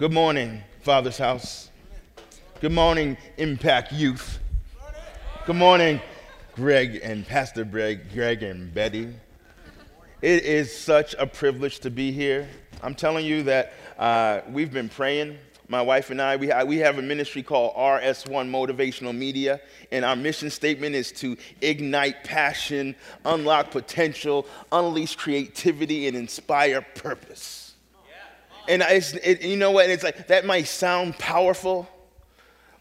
Good morning, Father's House. Good morning, Impact Youth. Good morning, Greg and Pastor Greg, Greg and Betty. It is such a privilege to be here. I'm telling you that uh, we've been praying. My wife and I, we, we have a ministry called RS1 Motivational Media, and our mission statement is to ignite passion, unlock potential, unleash creativity, and inspire purpose. And it's, it, you know what? It's like that might sound powerful,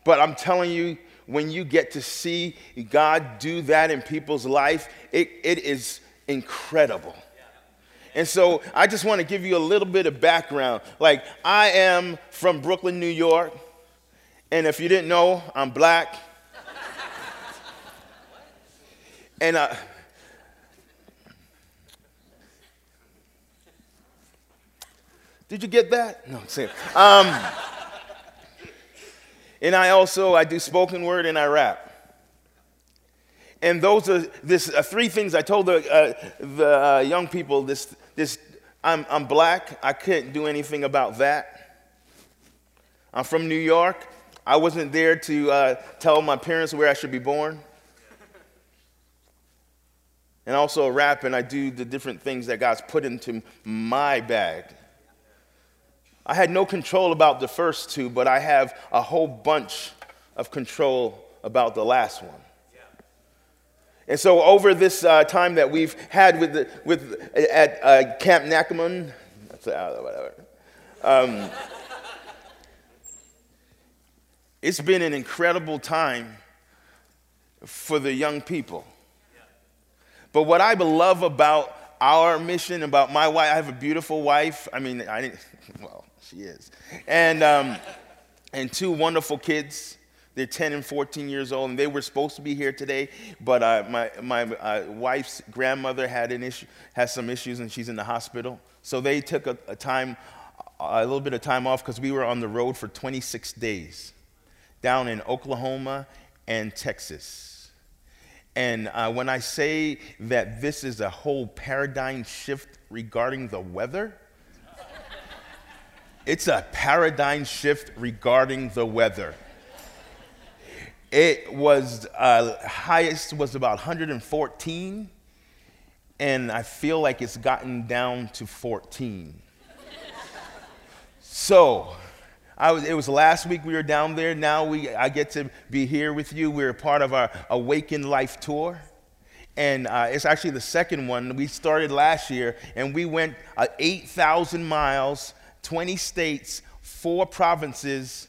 but I'm telling you, when you get to see God do that in people's life, it, it is incredible. And so I just want to give you a little bit of background. Like, I am from Brooklyn, New York. And if you didn't know, I'm black. and uh, did you get that? No, I'm saying. Um, and I also I do spoken word and I rap. And those are this uh, three things I told the, uh, the uh, young people. This, this I'm, I'm black. I couldn't do anything about that. I'm from New York. I wasn't there to uh, tell my parents where I should be born. And also rap, and I do the different things that God's put into my bag. I had no control about the first two, but I have a whole bunch of control about the last one. And so, over this uh, time that we've had with, the, with at uh, Camp Nackamon, whatever, um, it's been an incredible time for the young people. But what I love about our mission, about my wife, I have a beautiful wife. I mean, I didn't, well, she is, and um, and two wonderful kids. They're 10 and 14 years old, and they were supposed to be here today, but uh, my, my uh, wife's grandmother had, an issue, has some issues, and she's in the hospital. So they took a, a time, a little bit of time off because we were on the road for 26 days down in Oklahoma and Texas. And uh, when I say that this is a whole paradigm shift regarding the weather, it's a paradigm shift regarding the weather. It was uh, highest was about 114, and I feel like it's gotten down to 14. so, was, it was last week we were down there. Now we, I get to be here with you. We're part of our Awaken Life tour. And uh, it's actually the second one. We started last year, and we went uh, 8,000 miles, 20 states, four provinces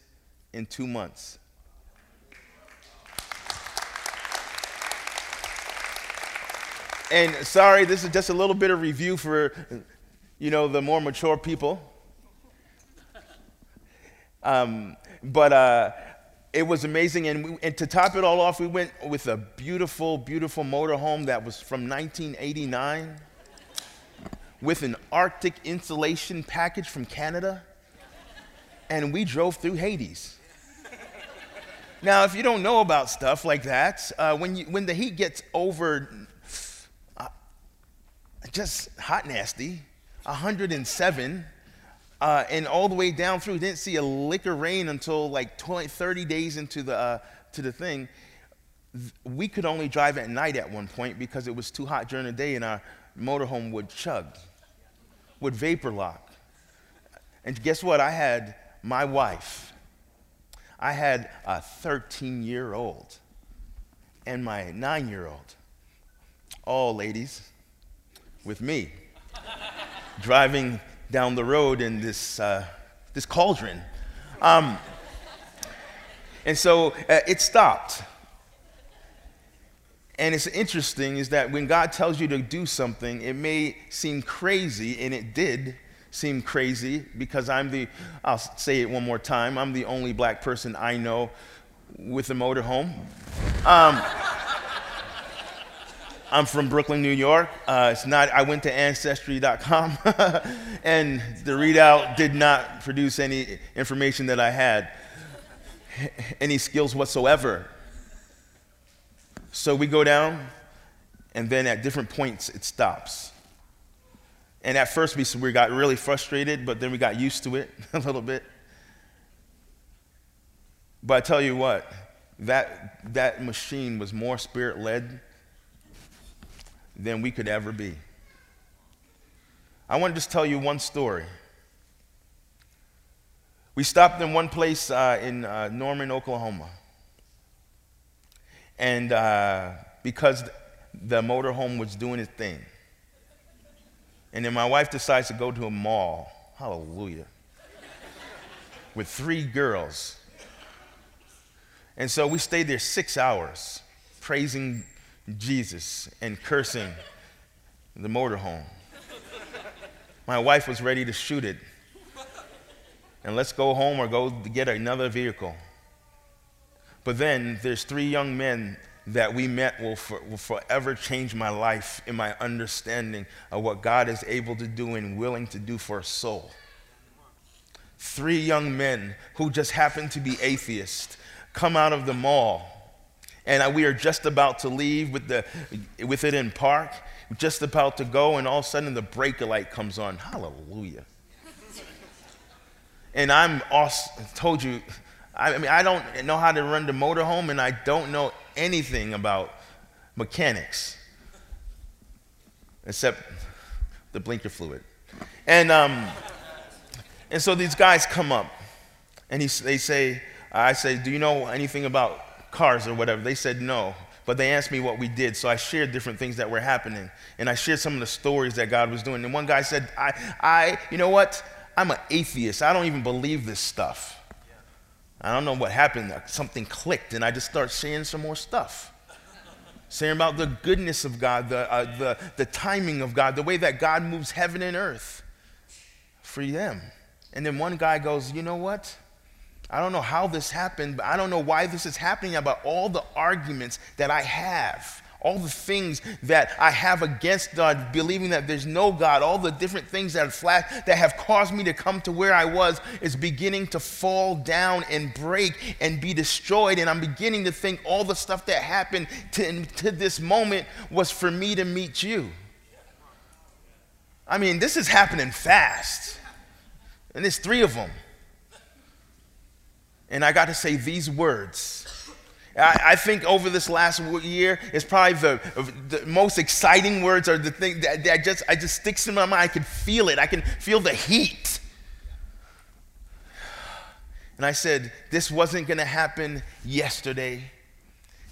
in two months. And sorry, this is just a little bit of review for, you know, the more mature people. Um, but uh, it was amazing. And, we, and to top it all off, we went with a beautiful, beautiful motorhome that was from 1989 with an Arctic insulation package from Canada. And we drove through Hades. Now, if you don't know about stuff like that, uh, when, you, when the heat gets over just hot nasty, 107, uh, and all the way down through. Didn't see a lick of rain until like 20, 30 days into the, uh, to the thing. We could only drive at night at one point because it was too hot during the day and our motorhome would chug, would vapor lock. And guess what? I had my wife, I had a 13 year old, and my nine year old. All ladies with me, driving down the road in this, uh, this cauldron. Um, and so uh, it stopped. And it's interesting is that when God tells you to do something, it may seem crazy, and it did seem crazy because I'm the, I'll say it one more time, I'm the only black person I know with a motorhome. Um, I'm from Brooklyn, New York. Uh, it's not. I went to ancestry.com, and the readout did not produce any information that I had, any skills whatsoever. So we go down, and then at different points it stops. And at first we, we got really frustrated, but then we got used to it a little bit. But I tell you what, that, that machine was more spirit led than we could ever be. I want to just tell you one story. We stopped in one place uh, in uh, Norman, Oklahoma. And uh, because the motorhome was doing its thing. And then my wife decides to go to a mall. Hallelujah. with three girls. And so we stayed there six hours praising Jesus and cursing the motorhome. My wife was ready to shoot it. And let's go home or go get another vehicle. But then there's three young men that we met will, for, will forever change my life in my understanding of what God is able to do and willing to do for a soul. Three young men who just happen to be atheists come out of the mall, and we are just about to leave with, the, with it in park, just about to go, and all of a sudden the breaker light comes on. Hallelujah. And I'm told you, I mean, I don't know how to run the motorhome, and I don't know anything about mechanics except the blinker fluid. And, um, and so these guys come up, and he, they say, I say, Do you know anything about cars or whatever? They said, No. But they asked me what we did, so I shared different things that were happening. And I shared some of the stories that God was doing. And one guy said, I, I you know what? I'm an atheist. I don't even believe this stuff. I don't know what happened. Something clicked, and I just started saying some more stuff. saying about the goodness of God, the, uh, the, the timing of God, the way that God moves heaven and earth for them. And then one guy goes, You know what? I don't know how this happened, but I don't know why this is happening about all the arguments that I have all the things that I have against God, believing that there's no God, all the different things that have flashed that have caused me to come to where I was is beginning to fall down and break and be destroyed. And I'm beginning to think all the stuff that happened to, to this moment was for me to meet you. I mean, this is happening fast. And there's three of them. And I got to say these words I, I think over this last year, it's probably the, the most exciting words are the thing that, that just I just sticks in my mind. I can feel it. I can feel the heat. And I said, this wasn't going to happen yesterday.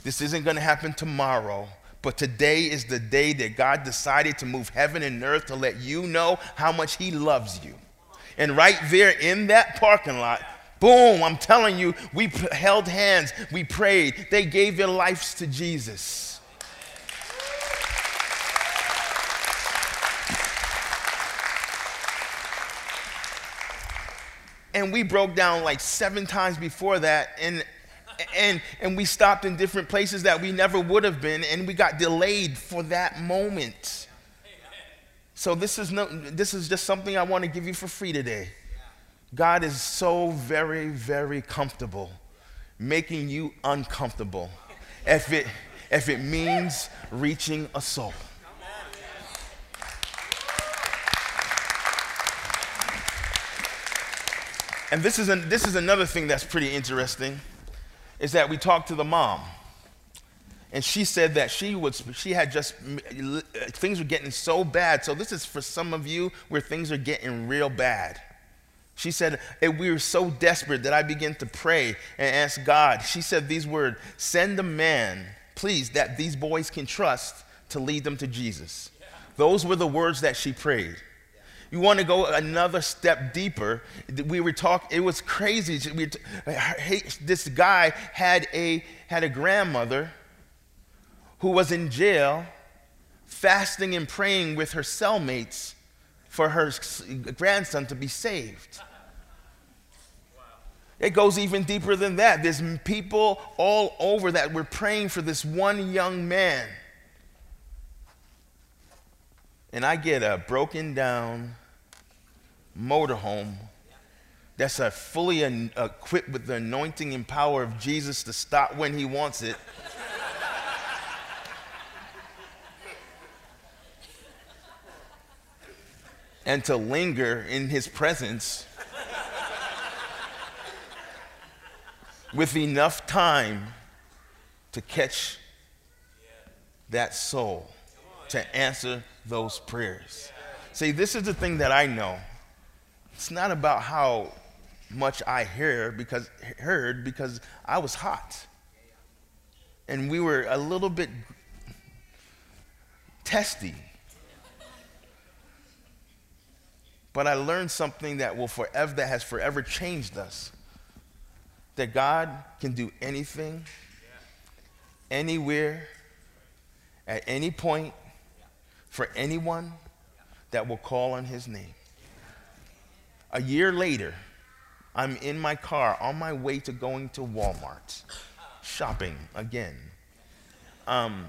This isn't going to happen tomorrow. But today is the day that God decided to move heaven and earth to let you know how much He loves you. And right there in that parking lot, Boom, I'm telling you, we held hands, we prayed, they gave their lives to Jesus. And we broke down like seven times before that, and and and we stopped in different places that we never would have been, and we got delayed for that moment. So this is no, this is just something I want to give you for free today. God is so very, very comfortable making you uncomfortable if it, if it means reaching a soul. And this is, an, this is another thing that's pretty interesting is that we talked to the mom. And she said that she was she had just uh, things were getting so bad. So this is for some of you where things are getting real bad. She said, We were so desperate that I began to pray and ask God. She said these words Send a man, please, that these boys can trust to lead them to Jesus. Those were the words that she prayed. You want to go another step deeper? We were talking, it was crazy. We, this guy had a, had a grandmother who was in jail, fasting and praying with her cellmates for her grandson to be saved. It goes even deeper than that. There's people all over that we're praying for this one young man. And I get a broken down motorhome that's a fully equipped with the anointing and power of Jesus to stop when he wants it. and to linger in his presence with enough time to catch that soul, to answer those prayers. See, this is the thing that I know. It's not about how much I hear because heard because I was hot. And we were a little bit testy. But I learned something that will forever that has forever changed us. That God can do anything, anywhere, at any point, for anyone that will call on his name. A year later, I'm in my car on my way to going to Walmart, shopping again. Um,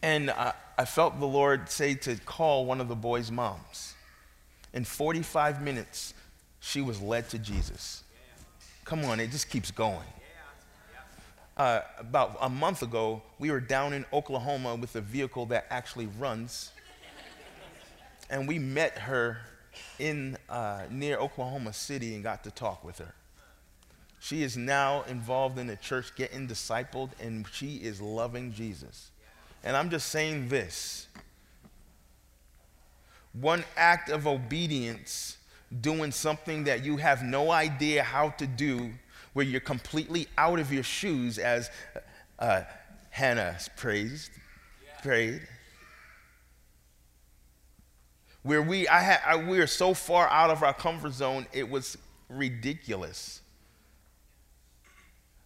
and I, I felt the Lord say to call one of the boys' moms. In 45 minutes, she was led to Jesus. Come on, it just keeps going. Uh, about a month ago, we were down in Oklahoma with a vehicle that actually runs. And we met her in uh, near Oklahoma City and got to talk with her. She is now involved in the church, getting discipled, and she is loving Jesus. And I'm just saying this one act of obedience, doing something that you have no idea how to do, where you're completely out of your shoes, as uh, Hannah praised, prayed. Where we, I had, I, we are so far out of our comfort zone, it was ridiculous.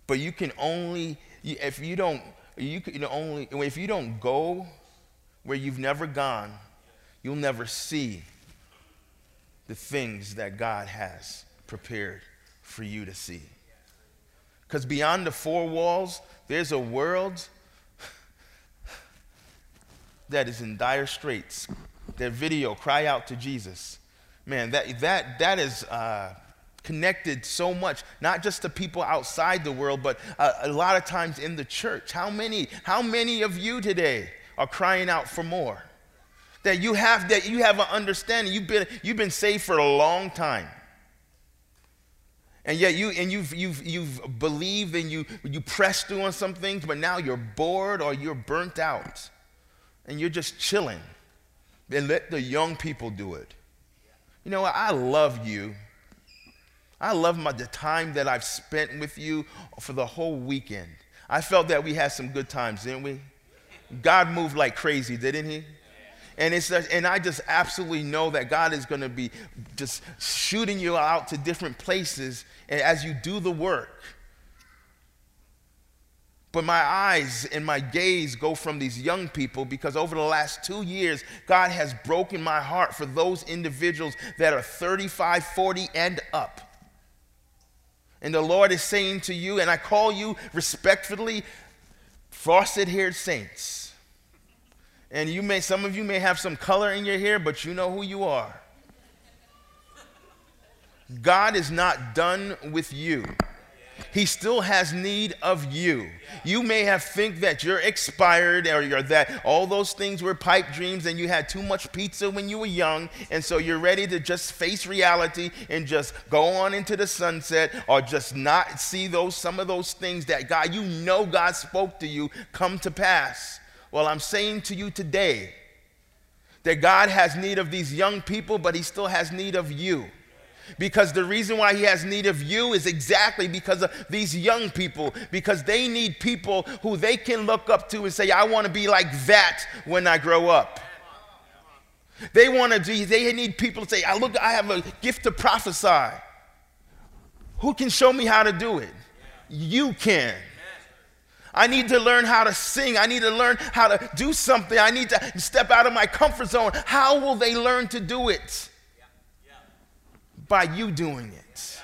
But you can only, if you don't, you can only, if you don't go where you've never gone, you'll never see the things that God has prepared for you to see. Because beyond the four walls, there's a world that is in dire straits. That video, Cry Out to Jesus. Man, that, that, that is uh, connected so much, not just to people outside the world, but uh, a lot of times in the church. How many, how many of you today are crying out for more? That you have that you have an understanding. You've been you've been saved for a long time. And yet you and you've you've you've believed and you you pressed through on some things, but now you're bored or you're burnt out. And you're just chilling. Then let the young people do it. You know? I love you. I love my, the time that I've spent with you for the whole weekend. I felt that we had some good times, didn't we? God moved like crazy, didn't he? And, it's, and I just absolutely know that God is going to be just shooting you out to different places as you do the work. But my eyes and my gaze go from these young people because over the last two years, God has broken my heart for those individuals that are 35, 40, and up. And the Lord is saying to you, and I call you respectfully, frosted haired saints and you may, some of you may have some color in your hair, but you know who you are. God is not done with you. He still has need of you. You may have think that you're expired or you're that all those things were pipe dreams and you had too much pizza when you were young and so you're ready to just face reality and just go on into the sunset or just not see those some of those things that God you know God spoke to you come to pass. Well, I'm saying to you today that God has need of these young people, but He still has need of you. Because the reason why he has need of you is exactly because of these young people, because they need people who they can look up to and say, I want to be like that when I grow up. They want to do, they need people to say, I look, I have a gift to prophesy. Who can show me how to do it? You can. I need to learn how to sing. I need to learn how to do something. I need to step out of my comfort zone. How will they learn to do it? By you doing it.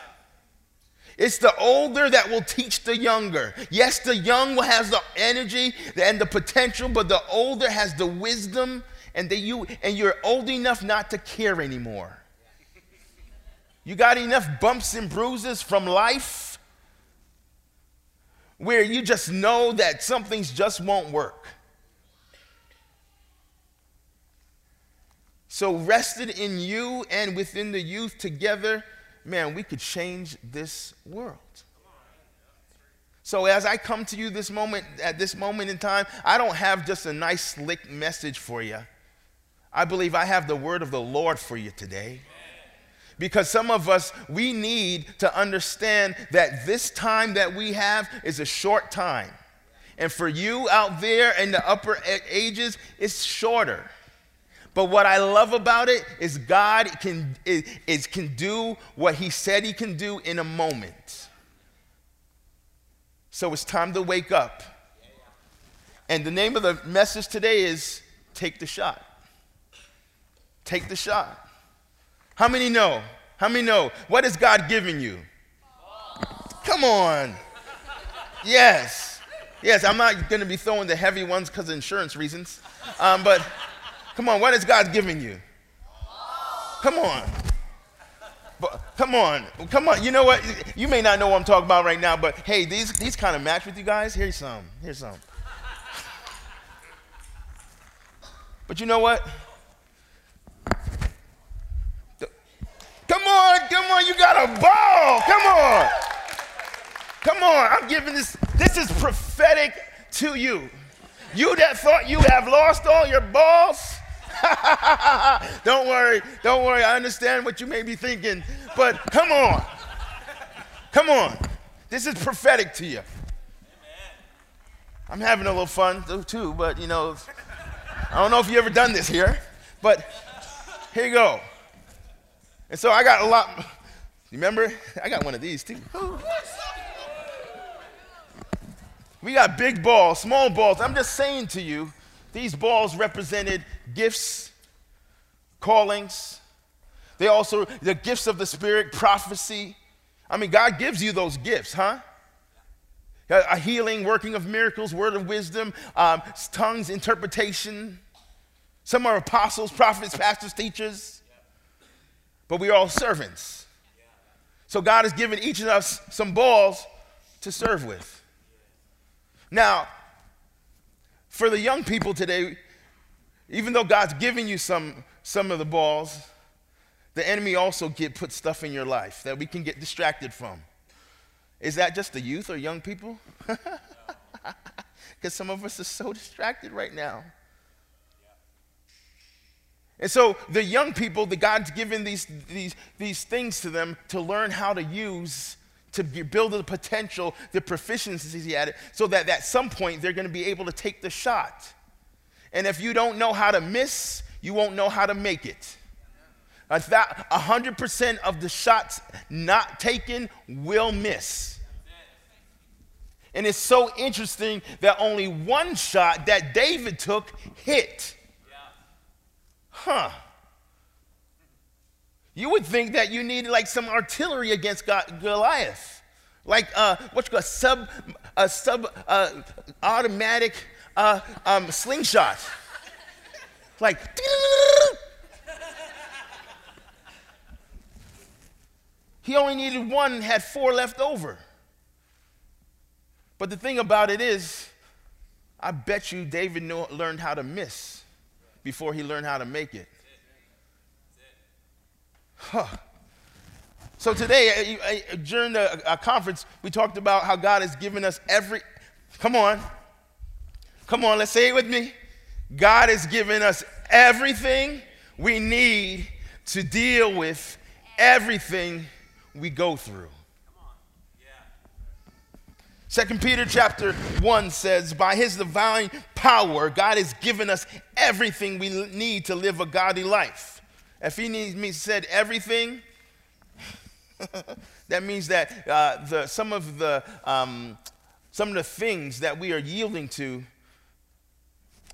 It's the older that will teach the younger. Yes, the young has the energy and the potential, but the older has the wisdom and, the, you, and you're old enough not to care anymore. You got enough bumps and bruises from life where you just know that some things just won't work. So, rested in you and within the youth together, man, we could change this world. So as I come to you this moment, at this moment in time, I don't have just a nice, slick message for you. I believe I have the word of the Lord for you today. Because some of us, we need to understand that this time that we have is a short time. And for you out there in the upper ages, it's shorter. But what I love about it is God can, is, can do what He said He can do in a moment. So it's time to wake up. And the name of the message today is Take the Shot. Take the shot. How many know? How many know? What is God giving you? Come on. Yes. Yes, I'm not going to be throwing the heavy ones because of insurance reasons. Um, but come on, what is God giving you? Come on. But, come on. Come on. You know what? You may not know what I'm talking about right now, but hey, these, these kind of match with you guys. Here's some. Here's some. But you know what? Come on, come on, you got a ball. Come on. Come on, I'm giving this, this is prophetic to you. You that thought you have lost all your balls, don't worry, don't worry. I understand what you may be thinking, but come on. Come on. This is prophetic to you. I'm having a little fun too, but you know, I don't know if you ever done this here, but here you go. And so I got a lot. Remember? I got one of these too. We got big balls, small balls. I'm just saying to you, these balls represented gifts, callings. They also, the gifts of the Spirit, prophecy. I mean, God gives you those gifts, huh? A healing, working of miracles, word of wisdom, um, tongues, interpretation. Some are apostles, prophets, pastors, teachers but we are all servants. So God has given each of us some balls to serve with. Now, for the young people today, even though God's giving you some, some of the balls, the enemy also get put stuff in your life that we can get distracted from. Is that just the youth or young people? Because some of us are so distracted right now. And so the young people, the God's given these, these, these things to them to learn how to use to build the potential, the proficiencies he had, so that at some point they're going to be able to take the shot. And if you don't know how to miss, you won't know how to make it. A 100% of the shots not taken will miss. And it's so interesting that only one shot that David took hit huh. You would think that you needed like some artillery against Goliath, like uh, what's called sub, a sub uh, automatic uh, um, slingshot, like. he only needed one and had four left over. But the thing about it is, I bet you David know, learned how to miss before he learned how to make it. Huh. So today, uh, uh, during the uh, conference, we talked about how God has given us every. Come on. Come on, let's say it with me. God has given us everything we need to deal with everything we go through. Second Peter chapter 1 says, By his divine power, God has given us everything we need to live a godly life. If he needs me said everything, that means that uh, the, some of the um, some of the things that we are yielding to,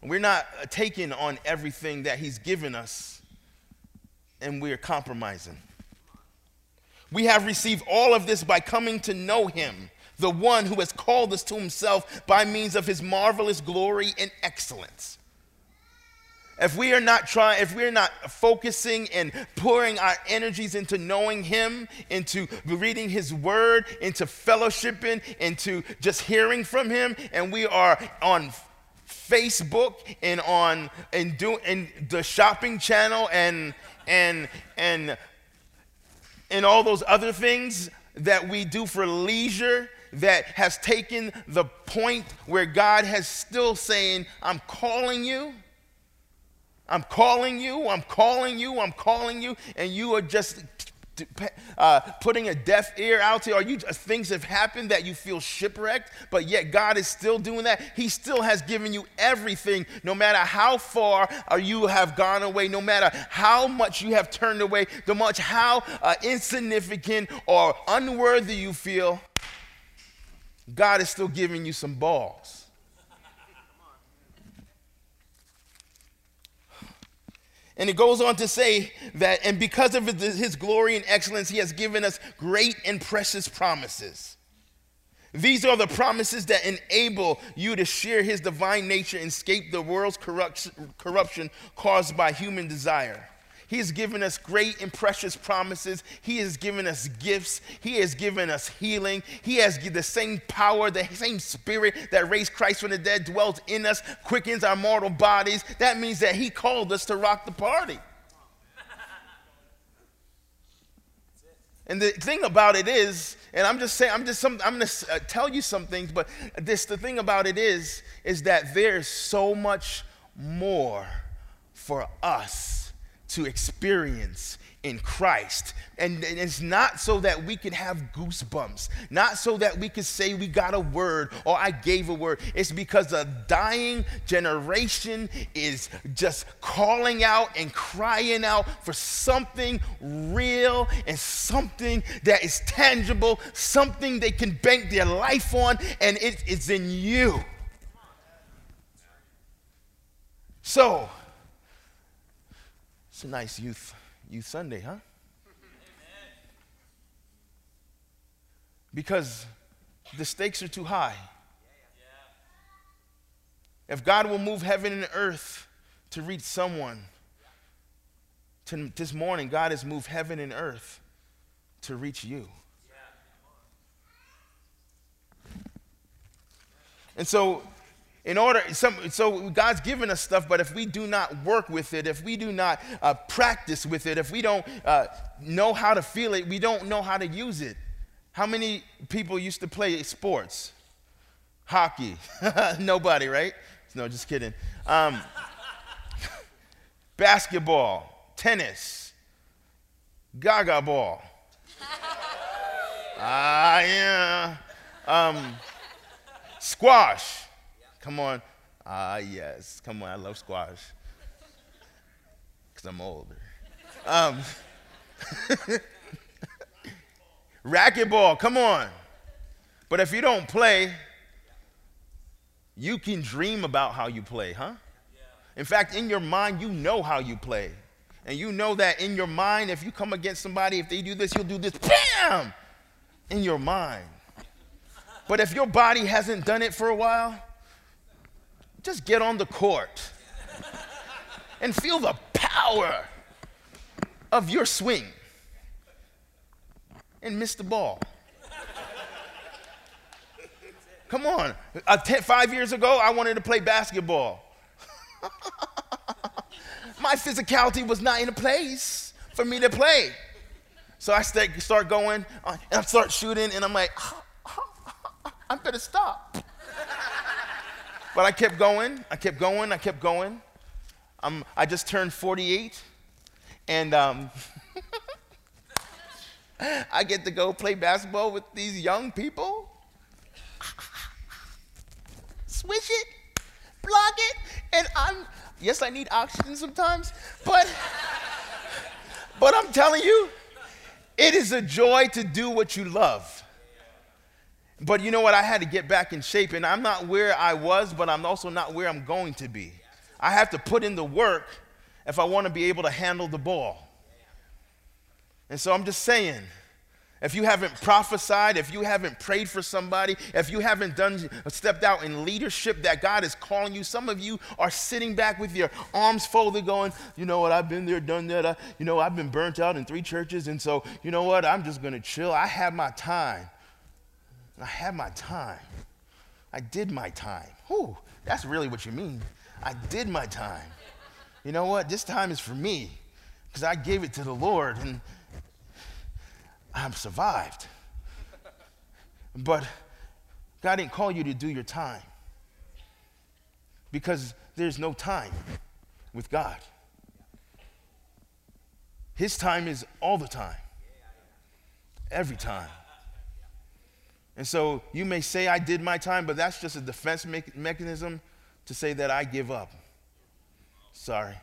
we're not taking on everything that he's given us, and we are compromising. We have received all of this by coming to know him the one who has called us to himself by means of his marvelous glory and excellence. If we are not trying, if we're not focusing and pouring our energies into knowing Him, into reading His Word, into fellowshipping, into just hearing from Him, and we are on Facebook and on and doing and the shopping channel and and and and all those other things that we do for leisure, that has taken the point where God has still saying, I'm calling you? I'm calling you, I'm calling you, I'm calling you, and you are just uh, putting a deaf ear out to, or you just, things have happened that you feel shipwrecked, but yet God is still doing that. He still has given you everything, no matter how far you have gone away, no matter how much you have turned away, no much how uh, insignificant or unworthy you feel. God is still giving you some balls. And it goes on to say that, and because of his glory and excellence, he has given us great and precious promises. These are the promises that enable you to share his divine nature and escape the world's corruption caused by human desire. He has given us great and precious promises. He has given us gifts. He has given us healing. He has the same power, the same spirit that raised Christ from the dead dwells in us, quickens our mortal bodies. That means that He called us to rock the party. And the thing about it is, and I'm just saying, I'm just some, I'm going to uh, tell you some things, but this the thing about it is, is that there's so much more for us to experience in Christ. And, it's not so that we can have goosebumps, not so that we can say we got a word or I gave a word. It's because a dying generation is just calling out and crying out for something real and something that is tangible, something they can bank their life on, and it's in you. So, a nice youth youth Sunday, huh? Because the stakes are too high. If God will move heaven and earth to reach someone, to, this morning, God has moved heaven and earth to reach you. And so in order some, so god's given us stuff but if we do not work with it if we do not uh, practice with it if we don't uh, know how to feel it we don't know how to use it. How many people used to play sports? Hockey. Nobody right? No just kidding. Um, basketball tennis gaga ball. Ah yeah. Um, squash Come on. Ah, yes. Come on. I love squash because I'm older. Um, racquetball. Come on. But if you don't play, you can dream about how you play, huh? In fact, in your mind, you know how you play. And you know that in your mind, if you come against somebody, if they do this, you'll do this, bam, in your mind. But if your body hasn't done it for a while, just get on the court and feel the power of your swing and miss the ball. Come on. Uh, ten, five years ago, I wanted to play basketball. My physicality was not in a place for me to play. So I start, going uh, and I start shooting, and I'm like, I'm gonna stop. But I kept going, I kept going, I kept going. Um, I just turned 48, and um, I get to go play basketball with these young people. Swish it, block it, and I'm, yes, I need oxygen sometimes, but, but I'm telling you, it is a joy to do what you love. But you know what? I had to get back in shape, and I'm not where I was, but I'm also not where I'm going to be. I have to put in the work if I want to be able to handle the ball. And so I'm just saying, if you haven't prophesied, if you haven't prayed for somebody, if you haven't done stepped out in leadership that God is calling you, some of you are sitting back with your arms folded, going, you know what, I've been there, done that. I, you know, I've been burnt out in three churches, and so you know what, I'm just gonna chill. I have my time. I had my time. I did my time. Whew, that's really what you mean. I did my time. You know what? This time is for me because I gave it to the Lord and I've survived. But God didn't call you to do your time because there's no time with God. His time is all the time, every time. And so you may say, I did my time, but that's just a defense me- mechanism to say that I give up. Sorry.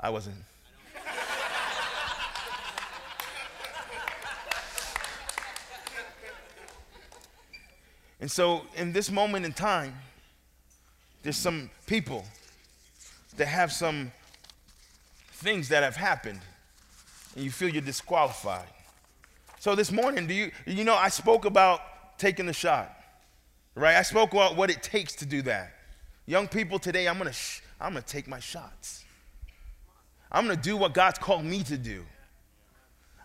I wasn't. and so, in this moment in time, there's some people that have some things that have happened, and you feel you're disqualified. So this morning, do you you know I spoke about taking the shot, right? I spoke about what it takes to do that. Young people today, I'm gonna sh- I'm gonna take my shots. I'm gonna do what God's called me to do.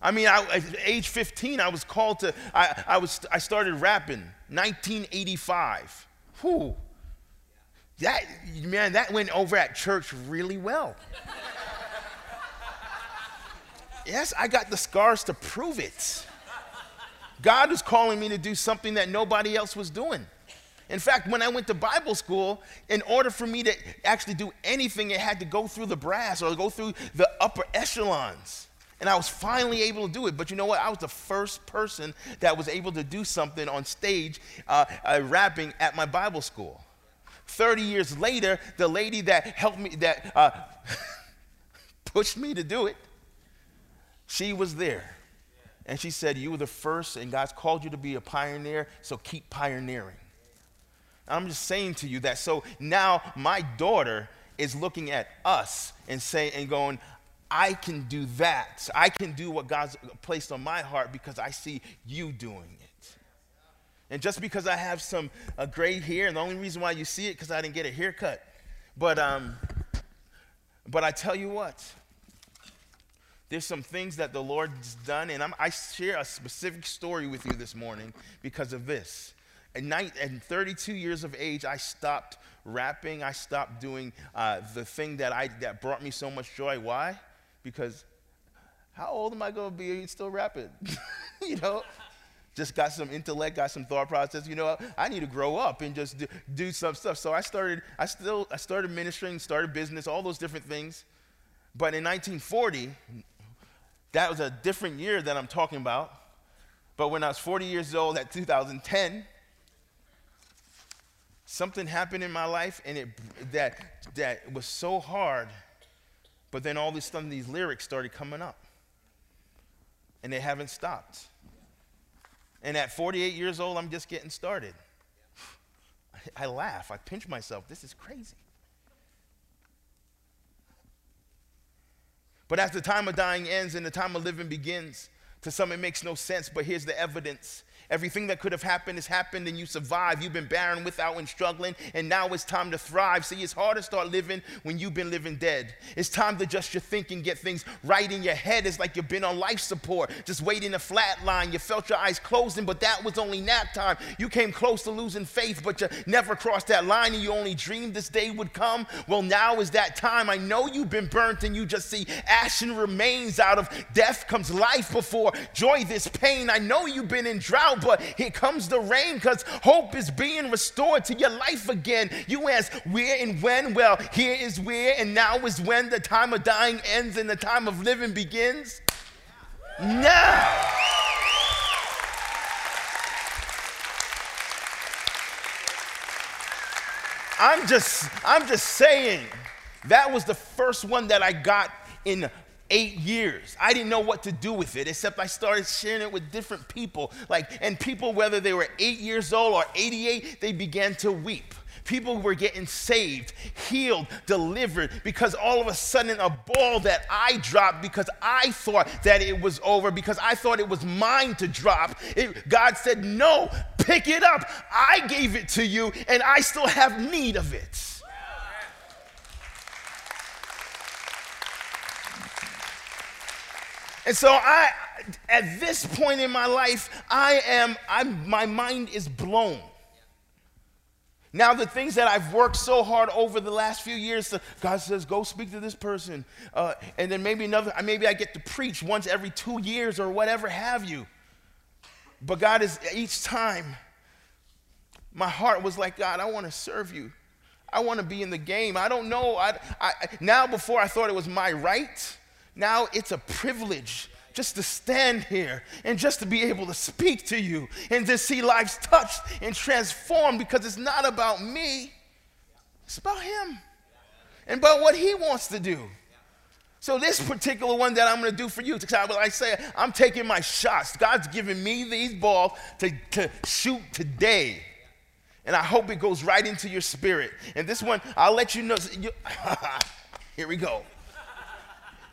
I mean, I, at age 15, I was called to. I, I was I started rapping 1985. Whew. That man, that went over at church really well. Yes, I got the scars to prove it. God was calling me to do something that nobody else was doing. In fact, when I went to Bible school, in order for me to actually do anything, it had to go through the brass or go through the upper echelons. And I was finally able to do it. But you know what? I was the first person that was able to do something on stage uh, uh, rapping at my Bible school. 30 years later, the lady that helped me, that uh, pushed me to do it, she was there. And she said, You were the first, and God's called you to be a pioneer, so keep pioneering. I'm just saying to you that. So now my daughter is looking at us and saying and going, I can do that. I can do what God's placed on my heart because I see you doing it. And just because I have some a gray hair, and the only reason why you see it because I didn't get a haircut. But um, but I tell you what, there's some things that the Lord's done, and I'm, I share a specific story with you this morning because of this. At, night, at 32 years of age, I stopped rapping. I stopped doing uh, the thing that, I, that brought me so much joy. Why? Because how old am I going to be still rapping? you know? Just got some intellect, got some thought process. You know, I need to grow up and just do, do some stuff. So I started, I still, I started ministering, started business, all those different things. But in 1940, that was a different year that I'm talking about. But when I was 40 years old at 2010, something happened in my life and it that that was so hard. But then all of a sudden these lyrics started coming up. And they haven't stopped. And at 48 years old, I'm just getting started. I, I laugh, I pinch myself. This is crazy. But as the time of dying ends and the time of living begins, to some it makes no sense, but here's the evidence. Everything that could have happened has happened and you survive. You've been barren without and struggling, and now it's time to thrive. See, it's hard to start living when you've been living dead. It's time to adjust your thinking, get things right in your head. It's like you've been on life support, just waiting to flatline. You felt your eyes closing, but that was only nap time. You came close to losing faith, but you never crossed that line, and you only dreamed this day would come. Well, now is that time. I know you've been burnt, and you just see ash and remains. Out of death comes life before joy, this pain. I know you've been in drought but here comes the rain because hope is being restored to your life again. You ask, where and when? Well, here is where, and now is when the time of dying ends and the time of living begins. Now. I'm just, I'm just saying, that was the first one that I got in eight years. I didn't know what to do with it, except I started sharing it with different people. Like, and people, whether they were eight years old or 88, they began to weep. People were getting saved, healed, delivered because all of a sudden a ball that I dropped because I thought that it was over, because I thought it was mine to drop. It, God said, No, pick it up. I gave it to you and I still have need of it. And so I, at this point in my life, I am, I'm, my mind is blown. Now, the things that I've worked so hard over the last few years, to, God says, go speak to this person. Uh, and then maybe another, maybe I get to preach once every two years or whatever have you. But God is each time, my heart was like, God, I want to serve you. I want to be in the game. I don't know. I, I, now, before I thought it was my right, now it's a privilege just to stand here and just to be able to speak to you and to see lives touched and transformed because it's not about me, it's about Him and about what He wants to do. So this particular one that I'm going to do for you, I say, I'm taking my shots. God's giving me these balls to, to shoot today. And I hope it goes right into your spirit. And this one, I'll let you know. Here we go.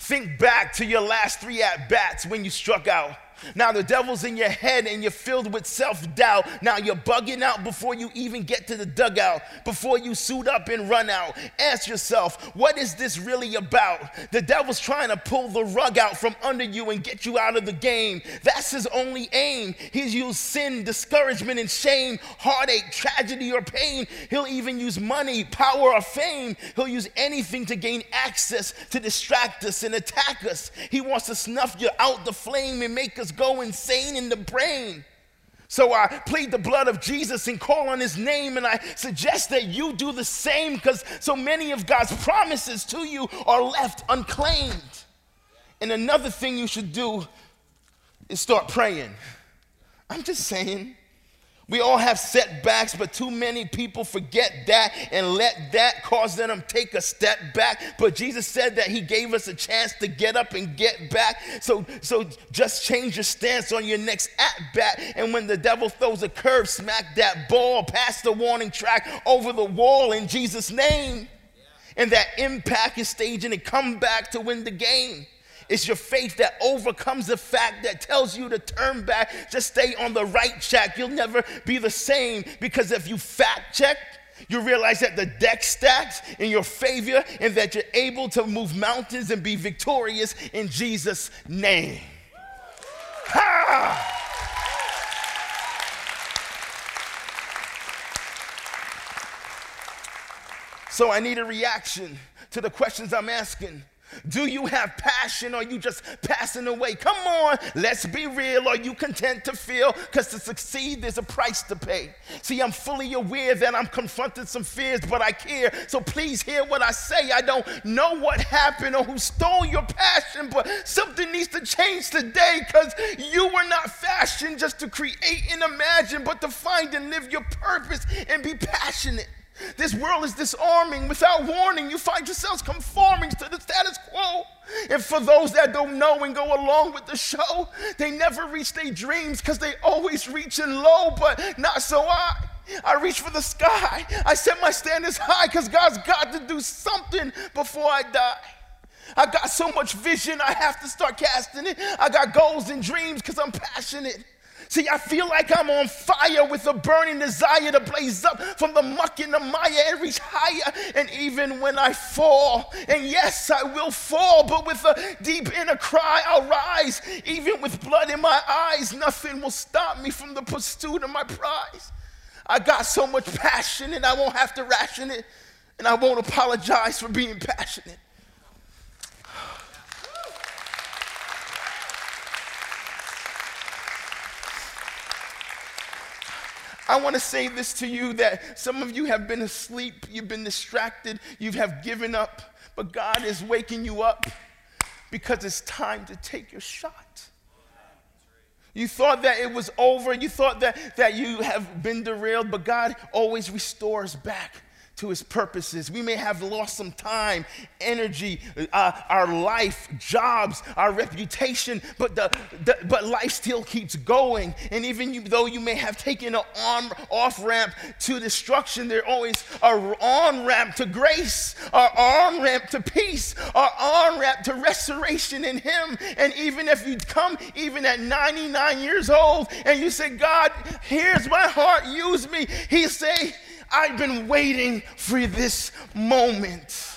Think back to your last three at bats when you struck out. Now the devil's in your head and you're filled with self doubt. Now you're bugging out before you even get to the dugout, before you suit up and run out. Ask yourself, what is this really about? The devil's trying to pull the rug out from under you and get you out of the game. That's his only aim. He's used sin, discouragement, and shame, heartache, tragedy, or pain. He'll even use money, power, or fame. He'll use anything to gain access to distract us and attack us. He wants to snuff you out the flame and make us go insane in the brain. So I plead the blood of Jesus and call on his name, and I suggest that you do the same because so many of God's promises to you are left unclaimed. And another thing you should do is start praying. I'm just saying. We all have setbacks, but too many people forget that and let that cause them to take a step back. But Jesus said that He gave us a chance to get up and get back. So, so just change your stance on your next at bat. And when the devil throws a curve, smack that ball past the warning track over the wall in Jesus' name. And that impact is staging and come back to win the game. It's your faith that overcomes the fact that tells you to turn back, just stay on the right track. You'll never be the same because if you fact check, you realize that the deck stacks in your favor and that you're able to move mountains and be victorious in Jesus' name. Ha! So I need a reaction to the questions I'm asking. Do you have passion or are you just passing away? Come on, let's be real. Are you content to feel? Because to succeed, there's a price to pay. See, I'm fully aware that I'm confronting some fears, but I care. So please hear what I say. I don't know what happened or who stole your passion, but something needs to change today because you were not fashioned just to create and imagine, but to find and live your purpose and be passionate. This world is disarming. Without warning, you find yourselves conforming to the status quo. And for those that don't know and go along with the show, they never reach their dreams because they always reaching low, but not so I. I reach for the sky. I set my standards high because God's got to do something before I die. I got so much vision, I have to start casting it. I got goals and dreams because I'm passionate. See, I feel like I'm on fire with a burning desire to blaze up from the muck and the mire and reach higher. And even when I fall, and yes, I will fall, but with a deep inner cry, I'll rise. Even with blood in my eyes, nothing will stop me from the pursuit of my prize. I got so much passion, and I won't have to ration it, and I won't apologize for being passionate. I want to say this to you that some of you have been asleep, you've been distracted, you have given up, but God is waking you up because it's time to take your shot. You thought that it was over, you thought that, that you have been derailed, but God always restores back to his purposes. We may have lost some time, energy, uh, our life, jobs, our reputation, but, the, the, but life still keeps going. And even you, though you may have taken an on off ramp to destruction, there's always a on ramp to grace, our on ramp to peace, our on ramp to restoration in him. And even if you come even at 99 years old and you say, God, here's my heart, use me, he say, I've been waiting for this moment.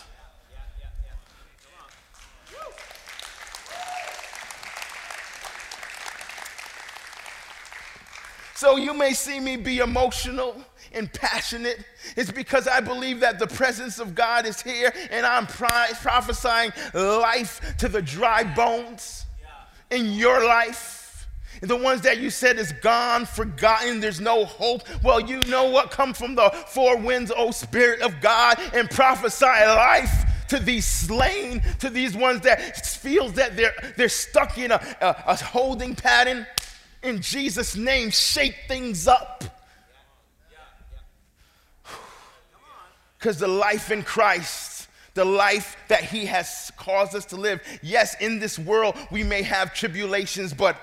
So you may see me be emotional and passionate. It's because I believe that the presence of God is here and I'm prophesying life to the dry bones in your life. The ones that you said is gone, forgotten, there's no hope. Well, you know what? Come from the four winds, O Spirit of God, and prophesy life to these slain, to these ones that feels that they're, they're stuck in a, a, a holding pattern. In Jesus' name, shake things up. Because the life in Christ, the life that He has caused us to live, yes, in this world we may have tribulations, but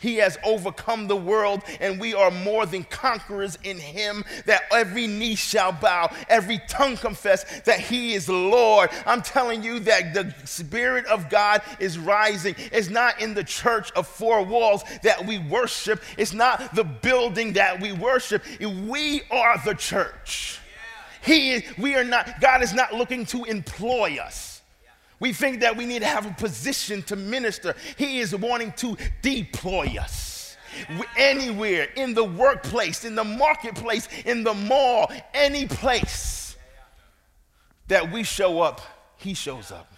he has overcome the world, and we are more than conquerors in Him. That every knee shall bow, every tongue confess that He is Lord. I'm telling you that the Spirit of God is rising. It's not in the church of four walls that we worship, it's not the building that we worship. We are the church. He is, we are not, God is not looking to employ us. We think that we need to have a position to minister. He is wanting to deploy us. Anywhere, in the workplace, in the marketplace, in the mall, any place that we show up, He shows up.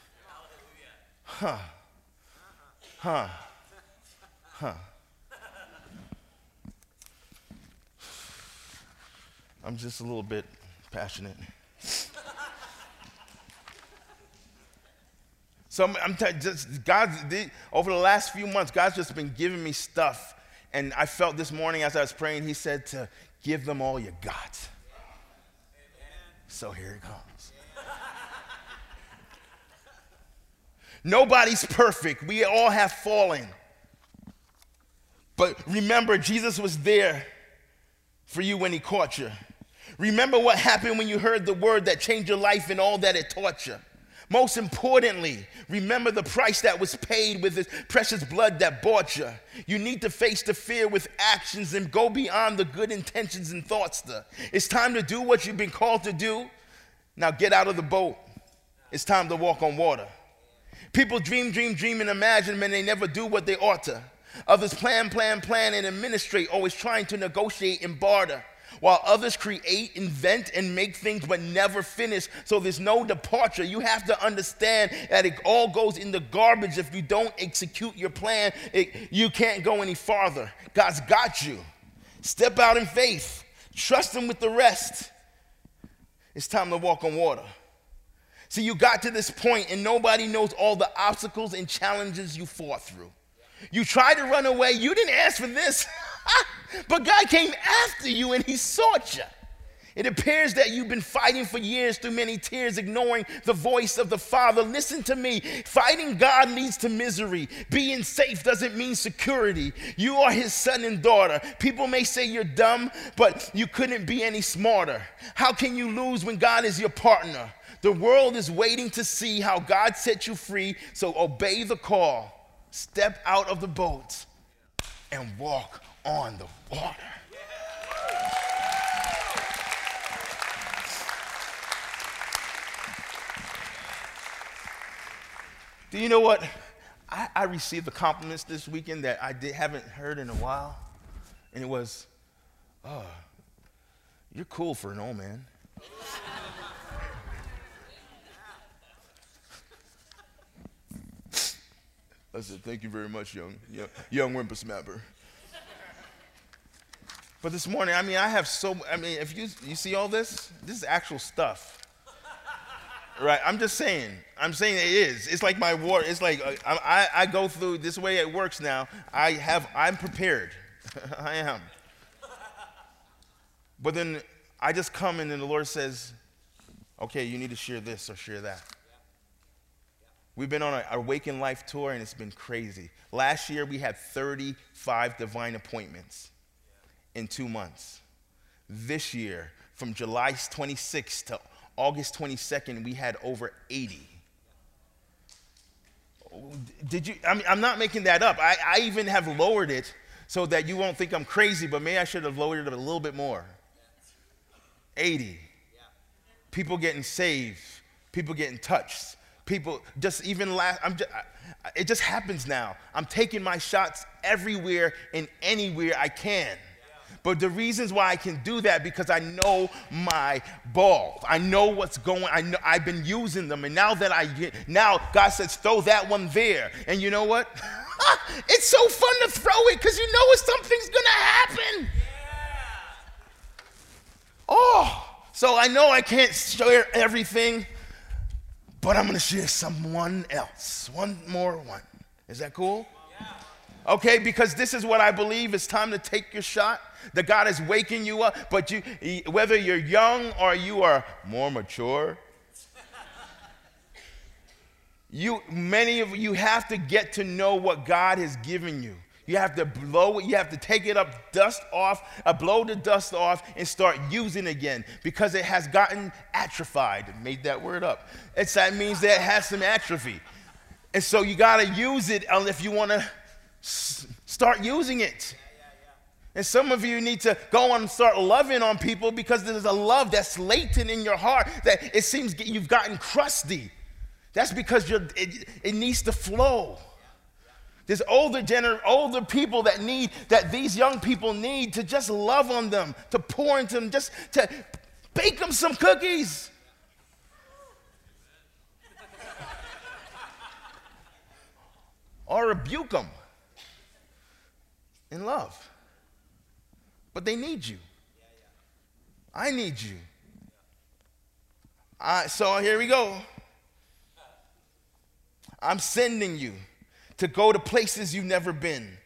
Huh. Huh. Huh. I'm just a little bit passionate. So I'm, t- just God. Over the last few months, God's just been giving me stuff, and I felt this morning as I was praying, He said to give them all you got. So here it comes. Nobody's perfect. We all have fallen. But remember, Jesus was there for you when he caught you. Remember what happened when you heard the word that changed your life and all that it taught you. Most importantly, remember the price that was paid with his precious blood that bought you. You need to face the fear with actions and go beyond the good intentions and thoughts. It's time to do what you've been called to do. Now get out of the boat. It's time to walk on water. People dream, dream, dream, and imagine, and they never do what they ought to. Others plan, plan, plan, and administrate, always trying to negotiate and barter while others create, invent, and make things but never finish. So there's no departure. You have to understand that it all goes in the garbage if you don't execute your plan. It, you can't go any farther. God's got you. Step out in faith, trust Him with the rest. It's time to walk on water. See, you got to this point, and nobody knows all the obstacles and challenges you fought through. You tried to run away, you didn't ask for this. but God came after you and he sought you. It appears that you've been fighting for years through many tears, ignoring the voice of the Father. Listen to me. Fighting God leads to misery. Being safe doesn't mean security. You are his son and daughter. People may say you're dumb, but you couldn't be any smarter. How can you lose when God is your partner? The world is waiting to see how God set you free, so obey the call. Step out of the boat and walk on the water. Do you know what? I, I, received the compliments this weekend that I did, haven't heard in a while. And it was, oh, you're cool for an old man. I said, thank you very much, young, young, young whippersnapper. But this morning, I mean, I have so, I mean, if you, you see all this, this is actual stuff. right? I'm just saying. I'm saying it is. It's like my war. It's like uh, I, I go through this way it works now. I have, I'm prepared. I am. But then I just come in and the Lord says, okay, you need to share this or share that. We've been on our Awaken Life tour and it's been crazy. Last year we had 35 divine appointments in two months. This year, from July 26th to August 22nd, we had over 80. Did you? I mean, I'm not making that up. I, I even have lowered it so that you won't think I'm crazy, but maybe I should have lowered it a little bit more. 80. People getting saved, people getting touched, people just even last. I'm just, it just happens now. I'm taking my shots everywhere and anywhere I can. But the reasons why I can do that because I know my balls. I know what's going. I know I've been using them, and now that I get now, God says throw that one there. And you know what? it's so fun to throw it because you know something's gonna happen. Oh, so I know I can't share everything, but I'm gonna share someone else. One more one. Is that cool? Okay, because this is what I believe. It's time to take your shot. That God is waking you up, but you, whether you're young or you are more mature, you, many of you have to get to know what God has given you. You have to blow it, you have to take it up, dust off, uh, blow the dust off, and start using again because it has gotten atrophied. Made that word up. It's, that means that it has some atrophy. And so you got to use it uh, if you want to start using it. And some of you need to go on and start loving on people because there's a love that's latent in your heart that it seems you've gotten crusty. That's because it, it needs to flow. There's older gener- older people that need that these young people need to just love on them, to pour into them, just to bake them some cookies. or rebuke them in love. But they need you. I need you. I, so here we go. I'm sending you to go to places you've never been,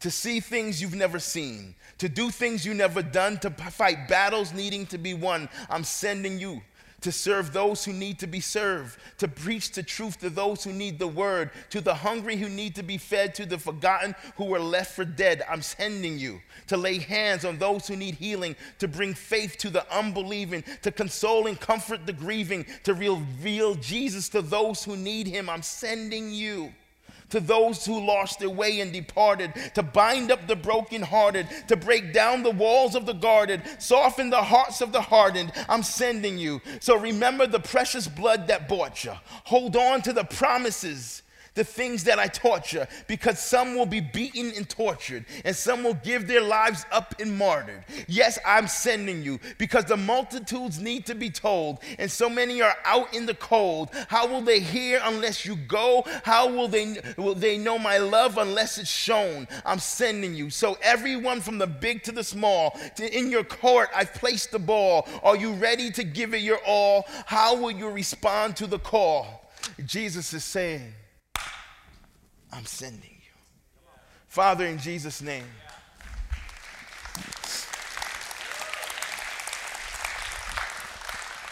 to see things you've never seen, to do things you've never done, to fight battles needing to be won. I'm sending you to serve those who need to be served, to preach the truth to those who need the word, to the hungry who need to be fed, to the forgotten who were left for dead. I'm sending you to lay hands on those who need healing, to bring faith to the unbelieving, to console and comfort the grieving, to reveal Jesus to those who need him. I'm sending you to those who lost their way and departed, to bind up the brokenhearted, to break down the walls of the guarded, soften the hearts of the hardened. I'm sending you. So remember the precious blood that bought you. Hold on to the promises the things that I taught you, because some will be beaten and tortured, and some will give their lives up and martyred. Yes, I'm sending you, because the multitudes need to be told, and so many are out in the cold. How will they hear unless you go? How will they, will they know my love unless it's shown? I'm sending you. So, everyone from the big to the small, to in your court, I've placed the ball. Are you ready to give it your all? How will you respond to the call? Jesus is saying, I'm sending you. Father, in Jesus' name.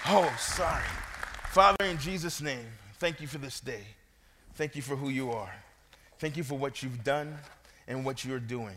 Oh, sorry. Father, in Jesus' name, thank you for this day. Thank you for who you are. Thank you for what you've done and what you're doing.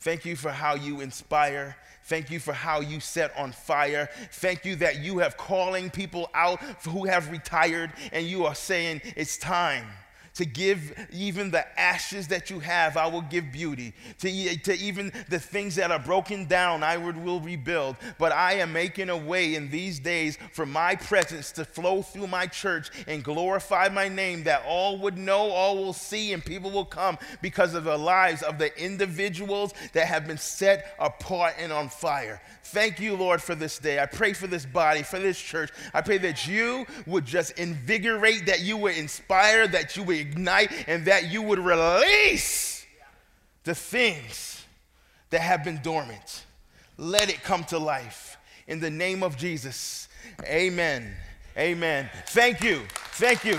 Thank you for how you inspire. Thank you for how you set on fire. Thank you that you have calling people out who have retired and you are saying it's time to give even the ashes that you have, I will give beauty. To, to even the things that are broken down, I will rebuild. But I am making a way in these days for my presence to flow through my church and glorify my name that all would know, all will see, and people will come because of the lives of the individuals that have been set apart and on fire. Thank you, Lord, for this day. I pray for this body, for this church. I pray that you would just invigorate, that you would inspire, that you would ignite, and that you would release the things that have been dormant. Let it come to life. In the name of Jesus, amen. Amen. Thank you. Thank you.